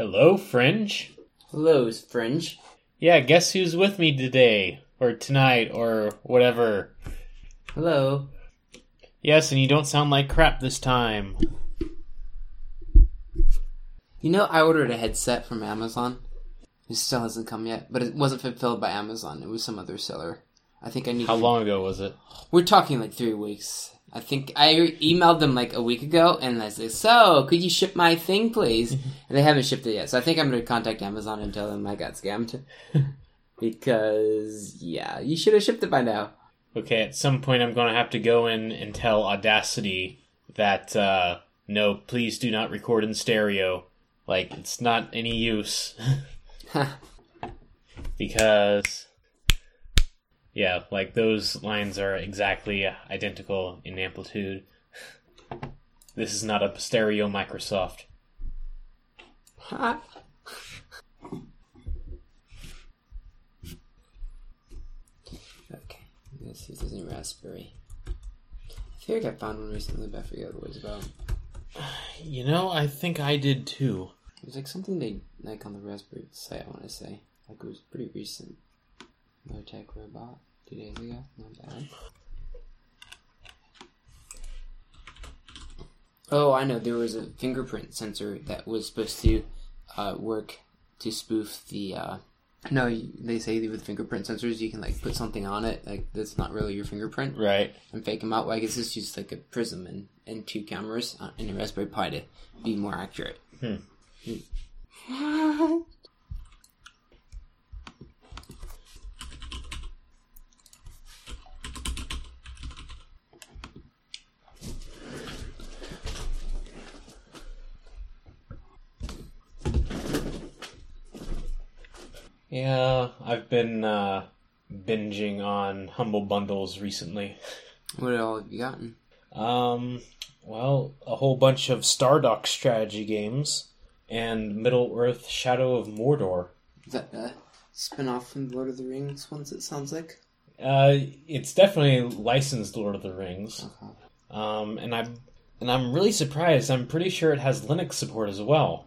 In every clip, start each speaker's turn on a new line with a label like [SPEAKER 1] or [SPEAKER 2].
[SPEAKER 1] Hello, Fringe.
[SPEAKER 2] Hello, Fringe.
[SPEAKER 1] Yeah, guess who's with me today? Or tonight, or whatever.
[SPEAKER 2] Hello.
[SPEAKER 1] Yes, and you don't sound like crap this time.
[SPEAKER 2] You know, I ordered a headset from Amazon. It still hasn't come yet, but it wasn't fulfilled by Amazon. It was some other seller. I think I need.
[SPEAKER 1] How long ago was it?
[SPEAKER 2] We're talking like three weeks. I think I emailed them like a week ago, and I said, "So, could you ship my thing, please?" and they haven't shipped it yet. So I think I'm going to contact Amazon and tell them I got scammed. because yeah, you should have shipped it by now.
[SPEAKER 1] Okay, at some point I'm going to have to go in and tell Audacity that, uh, no, please do not record in stereo. Like, it's not any use. because, yeah, like those lines are exactly identical in amplitude. This is not a stereo Microsoft.
[SPEAKER 2] okay, let's see this is a raspberry. I feel like I found one recently, but I forget what it was about.
[SPEAKER 1] You know, I think I did too.
[SPEAKER 2] It was like something they like on the Raspberry site. I want to say like it was pretty recent. No tech robot two days ago. Not bad. Oh, I know. There was a fingerprint sensor that was supposed to uh, work to spoof the. Uh, no, they say with fingerprint sensors you can like put something on it like that's not really your fingerprint
[SPEAKER 1] Right.
[SPEAKER 2] and fake them out. Well, I guess it's just like a prism and, and two cameras on- in a Raspberry Pi to be more accurate.
[SPEAKER 1] Hmm. Yeah, I've been uh, binging on Humble Bundles recently.
[SPEAKER 2] What all have you gotten?
[SPEAKER 1] Um, well, a whole bunch of Stardock strategy games and Middle Earth Shadow of Mordor.
[SPEAKER 2] Is that a spin off from Lord of the Rings ones, it sounds like?
[SPEAKER 1] Uh, it's definitely licensed Lord of the Rings.
[SPEAKER 2] Okay.
[SPEAKER 1] Um, and I'm and I'm really surprised. I'm pretty sure it has Linux support as well.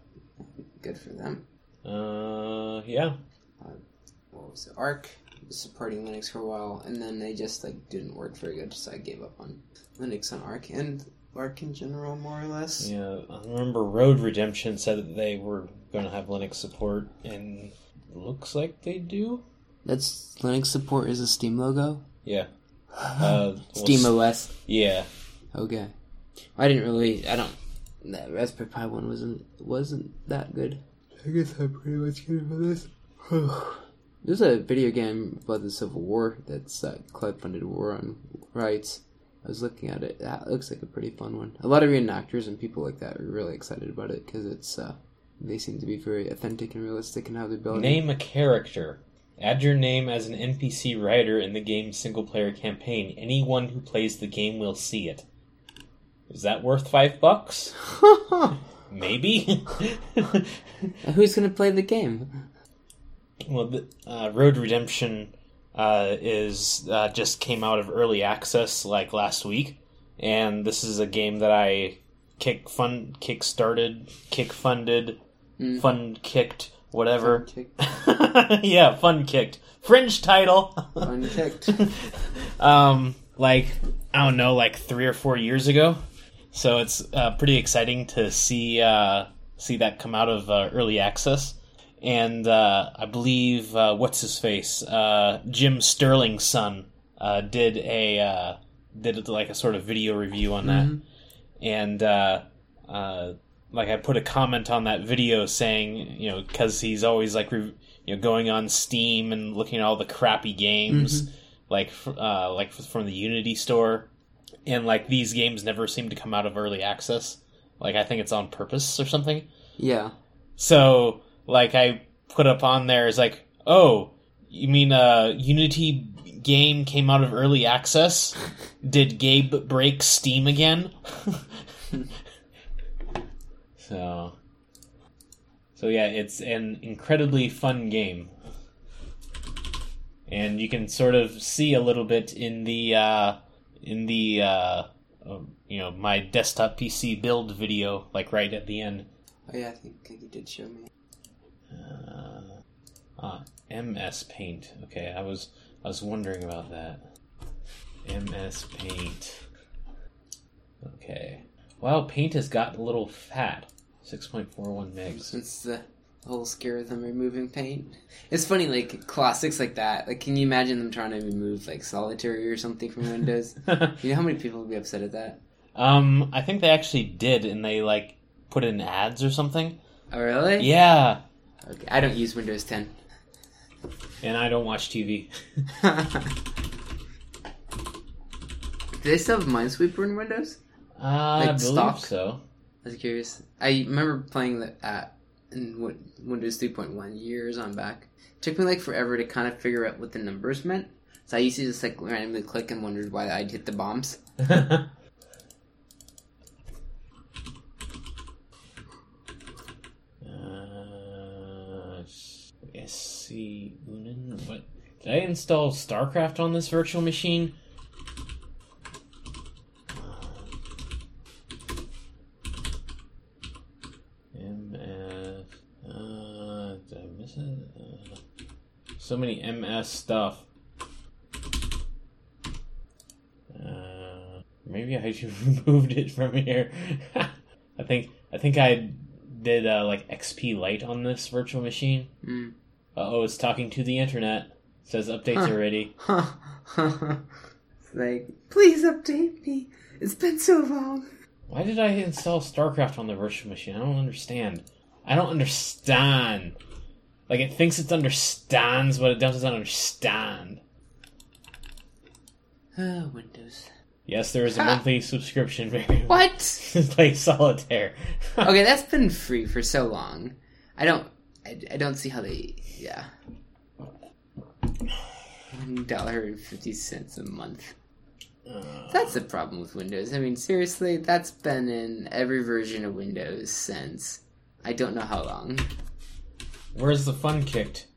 [SPEAKER 2] Good for them.
[SPEAKER 1] Uh, yeah.
[SPEAKER 2] What was it? Arc was supporting Linux for a while, and then they just like didn't work very good, so I gave up on Linux on Arc and Arc in general, more or less.
[SPEAKER 1] Yeah, I remember Road Redemption said that they were going to have Linux support, and looks like they do.
[SPEAKER 2] That's Linux support is a Steam logo.
[SPEAKER 1] Yeah. Uh, well,
[SPEAKER 2] Steam OS.
[SPEAKER 1] Yeah.
[SPEAKER 2] Okay. I didn't really. I don't. That Raspberry Pi one wasn't wasn't that good. I guess I'm pretty much good for this. There's a video game about the Civil War that's uh, crowd-funded War of Rights. I was looking at it. That looks like a pretty fun one. A lot of reenactors and people like that are really excited about it because it's uh, they seem to be very authentic and realistic in how they build.
[SPEAKER 1] Name a character. Add your name as an NPC writer in the game's single player campaign. Anyone who plays the game will see it. Is that worth five bucks? Maybe.
[SPEAKER 2] Who's gonna play the game?
[SPEAKER 1] Well, the, uh, Road Redemption uh, is uh, just came out of early access like last week, and this is a game that I kick fun kick started, kick funded,
[SPEAKER 2] Mm.
[SPEAKER 1] fun kicked, whatever.
[SPEAKER 2] Kicked.
[SPEAKER 1] yeah, fun kicked. Fringe title.
[SPEAKER 2] Unkicked.
[SPEAKER 1] um, like I don't know, like three or four years ago. So it's uh, pretty exciting to see uh, see that come out of uh, early access. And uh, I believe uh, what's his face, uh, Jim Sterling's son, uh, did a uh, did like a sort of video review on that. And uh, uh, like I put a comment on that video saying, you know, because he's always like re- you know going on Steam and looking at all the crappy games, like fr- uh, like from the Unity store, and like these games never seem to come out of early access. Like I think it's on purpose or something.
[SPEAKER 2] yeah.
[SPEAKER 1] So like I put up on there is like, oh, you mean a Unity game came out of early access? Did Gabe break Steam again? so So yeah, it's an incredibly fun game. And you can sort of see a little bit in the uh in the uh uh, you know, my desktop PC build video like right at the end.
[SPEAKER 2] Oh yeah, I think you did show me.
[SPEAKER 1] Uh, ah, MS Paint. Okay, I was I was wondering about that. MS Paint. Okay. Wow, Paint has gotten a little fat. 6.41 megs.
[SPEAKER 2] Since the whole scare of them removing paint. It's funny, like classics like that. Like, can you imagine them trying to remove like solitary or something from Windows? you know how many people would be upset at that?
[SPEAKER 1] um, I think they actually did, and they like put in ads or something.
[SPEAKER 2] Oh, really?
[SPEAKER 1] Yeah,
[SPEAKER 2] Okay, I don't use Windows 10.
[SPEAKER 1] and I don't watch TV.
[SPEAKER 2] Do they still have Minesweeper in Windows?
[SPEAKER 1] Uh, I
[SPEAKER 2] Like
[SPEAKER 1] believe
[SPEAKER 2] stock?
[SPEAKER 1] so.
[SPEAKER 2] I was curious. I remember playing that at in Windows 3.1 years on back. It took me like forever to kind of figure out what the numbers meant. So I used to just like randomly click and wondered why I'd hit the bombs.
[SPEAKER 1] Unin. What? Did I install StarCraft on this virtual machine? MS. Uh, did I miss it? Uh, so many MS stuff. Uh, maybe I should removed it from here. I think I think I did uh, like XP Lite on this virtual machine.
[SPEAKER 2] Mm.
[SPEAKER 1] Uh oh, it's talking to the internet. says updates
[SPEAKER 2] Huh.
[SPEAKER 1] already.
[SPEAKER 2] it's like, please update me. It's been so long.
[SPEAKER 1] Why did I install StarCraft on the virtual machine? I don't understand. I don't understand. Like it thinks it understands, but it doesn't understand.
[SPEAKER 2] Oh, Windows.
[SPEAKER 1] Yes, there is a monthly subscription.
[SPEAKER 2] What?
[SPEAKER 1] to play solitaire.
[SPEAKER 2] okay, that's been free for so long. I don't. I, I don't see how they. Yeah. One dollar and fifty cents a month.
[SPEAKER 1] Uh,
[SPEAKER 2] That's the problem with Windows. I mean, seriously, that's been in every version of Windows since I don't know how long.
[SPEAKER 1] where's the fun kicked?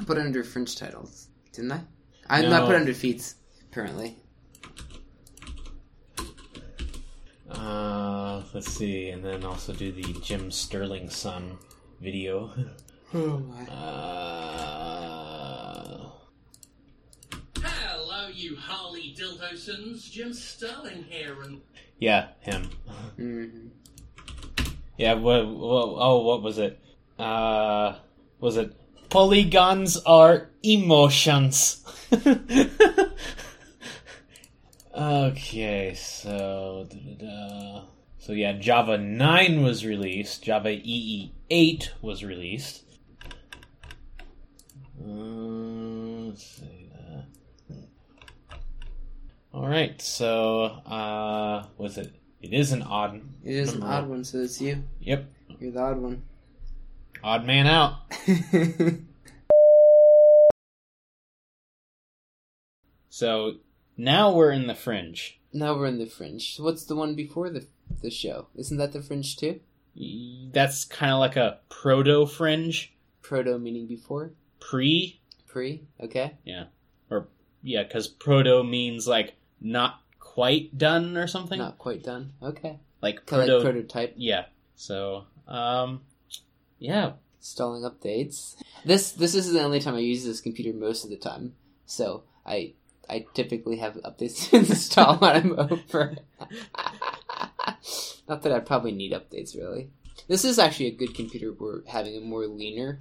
[SPEAKER 2] I put it under Fringe titles, didn't I? I not
[SPEAKER 1] No.
[SPEAKER 2] put it under feats apparently.
[SPEAKER 1] Uh, let's see, and then also do the Jim Sterling son video.
[SPEAKER 2] Oh my.
[SPEAKER 1] Uh,
[SPEAKER 3] Hello, you Harley Dildosons. Jim Sterling here, and
[SPEAKER 1] yeah, him.
[SPEAKER 2] hmm
[SPEAKER 1] Yeah, what, what? Oh, what was it? Uh, was it polygons are emotions? okay, so da-da-da. So yeah, Java nine was released. Java EE eight was released. Uh, let's see. Uh, all right, so uh, was it? It is an odd.
[SPEAKER 2] It is an odd one, so it's you.
[SPEAKER 1] Yep,
[SPEAKER 2] You're the odd one.
[SPEAKER 1] odd man out. So now we're in the fringe.
[SPEAKER 2] now we're in the fringe. What's the one before the the show? Isn't that the fringe too?
[SPEAKER 1] That's kind of like a proto fringe,
[SPEAKER 2] Proto meaning before,
[SPEAKER 1] pre.
[SPEAKER 2] pre. Okay.
[SPEAKER 1] Yeah, Or yeah, because proto means like not quite done or something.
[SPEAKER 2] Not quite done. Okay.
[SPEAKER 1] Like proto.
[SPEAKER 2] like prototype.
[SPEAKER 1] yeah. So, um, yeah.
[SPEAKER 2] Installing updates. This this is the only time I use this computer most of the time. So I I typically have updates installed when I'm over. Not that I'd probably need updates really. This is actually a good computer where having a more leaner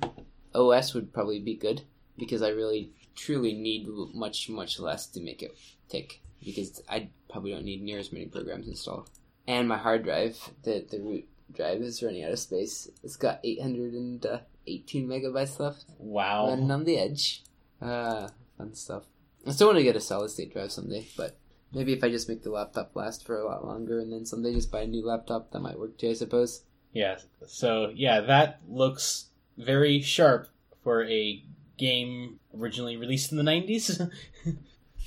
[SPEAKER 2] OS would probably be good because I really truly need much much less to make it tick because I probably don't need near as many programs installed. And my hard drive, the the root drive is running out of space. It's got 818 megabytes left,
[SPEAKER 1] Wow.
[SPEAKER 2] running on the edge. Uh, fun stuff. I still want to get a solid state drive someday, but maybe if I just make the laptop last for a lot longer and then someday just buy a new laptop, that might work too, I suppose.
[SPEAKER 1] Yeah. So yeah, that looks very sharp for a game originally released in the nineties.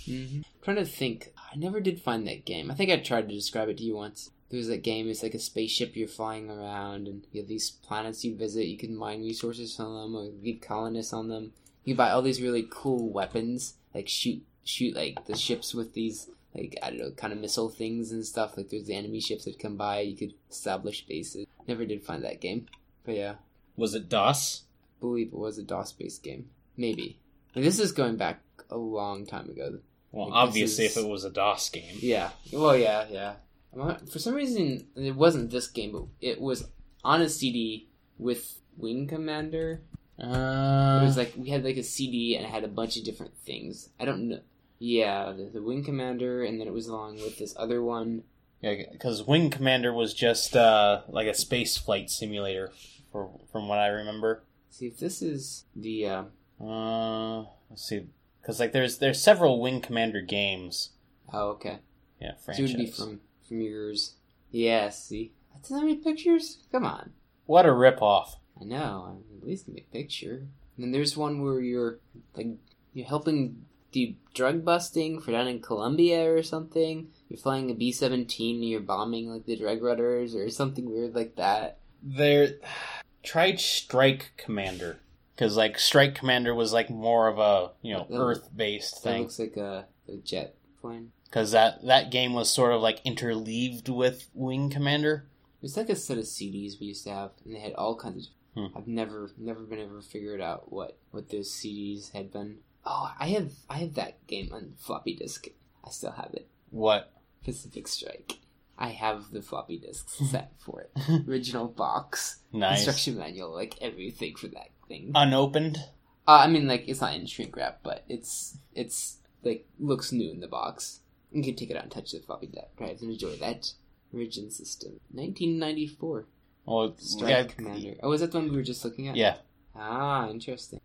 [SPEAKER 2] Mm-hmm. trying to think. I never did find that game. I think I tried to describe it to you once. There's that game. It's like a spaceship you're flying around, and you have these planets you visit. You can mine resources from them, or lead colonists on them. You buy all these really cool weapons, like shoot shoot like the ships with these like I don't know kind of missile things and stuff. Like there's the enemy ships that come by. You could establish bases. Never did find that game, but yeah.
[SPEAKER 1] Was it DOS?
[SPEAKER 2] I believe it was a DOS-based game. Maybe. And this is going back a long time ago.
[SPEAKER 1] Well,
[SPEAKER 2] Like,
[SPEAKER 1] obviously,
[SPEAKER 2] is-
[SPEAKER 1] if it was a DOS game,
[SPEAKER 2] Yeah. Well, yeah, yeah. Not- For some reason, it wasn't this game, but it was on a CD with Wing Commander.
[SPEAKER 1] uh,
[SPEAKER 2] It was like we had like a CD and it had a bunch of different things. I don't know. Yeah, the, the Wing Commander, and then it was along with this other one.
[SPEAKER 1] Yeah, because Wing Commander was just uh, like a space flight simulator, for, from what I remember.
[SPEAKER 2] See if this is the. Uh,
[SPEAKER 1] Uh, let's see, because like there's there's several Wing Commander games.
[SPEAKER 2] oh, okay.
[SPEAKER 1] Yeah,
[SPEAKER 2] So it would be from from yours. Yeah. See, that's not many pictures. Come on.
[SPEAKER 1] What a ripoff!
[SPEAKER 2] I know. At least me a picture. And then there's one where you're like you're helping do drug busting for down in Colombia or something. You're flying a B seventeen and you're bombing like the drug runners or something weird like that.
[SPEAKER 1] There, tried Strike Commander because like Strike Commander was like more of a you know Earth based thing.
[SPEAKER 2] looks like a, a jet plane.
[SPEAKER 1] because that that game was sort of like interleaved with Wing Commander.
[SPEAKER 2] It's like a set of CDs we used to have, and they had all kinds of.
[SPEAKER 1] Hmm.
[SPEAKER 2] I've never, never been able to figure it out what what those CDs had been. Oh, I have, I have that game on floppy disk. I still have it.
[SPEAKER 1] What?
[SPEAKER 2] Pacific Strike. I have the floppy disk set for it. Original box,
[SPEAKER 1] Nice.
[SPEAKER 2] instruction manual, like everything for that thing.
[SPEAKER 1] Unopened.
[SPEAKER 2] Uh, I mean, like it's not in shrink wrap, but it's it's like looks new in the box. You can take it out and touch the floppy drive and enjoy that. Origin system, 1994.
[SPEAKER 1] Well,
[SPEAKER 2] Strike
[SPEAKER 1] yeah,
[SPEAKER 2] Commander. Oh, is that the one we were just looking at?
[SPEAKER 1] yeah,
[SPEAKER 2] Ah, interesting.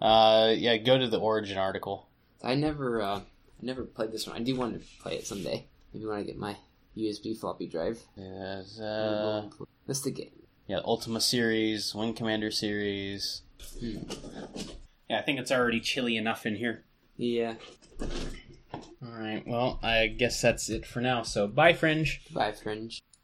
[SPEAKER 1] Uh, yeah. Go to the origin article.
[SPEAKER 2] I never, uh, I never played this one. I do want to play it someday. Maybe when I get my USB floppy drive.
[SPEAKER 1] Yes, uh,
[SPEAKER 2] That's the game.
[SPEAKER 1] yeah, Ultima series, Wing Commander series.
[SPEAKER 2] Hmm.
[SPEAKER 1] Yeah, I think it's already chilly enough in here.
[SPEAKER 2] Yeah.
[SPEAKER 1] All right. Well, I guess that's it for now. So, bye, Fringe.
[SPEAKER 2] Bye, Fringe.